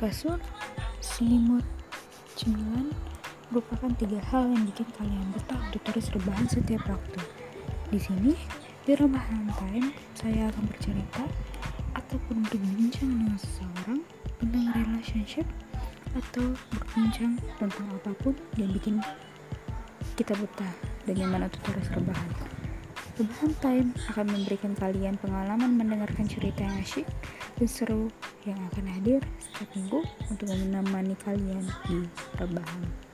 kasur, selimut, cemilan merupakan tiga hal yang bikin kalian betah untuk terus rebahan setiap waktu. Di sini, di Rebahan Time, saya akan bercerita ataupun berbincang dengan seseorang tentang relationship atau berbincang tentang apa pun yang bikin kita betah untuk terus rebahan. Rebahan Time akan memberikan kalian pengalaman mendengarkan cerita yang asyik dan seru yang akan hadir setiap minggu untuk menemani kalian di rebahan.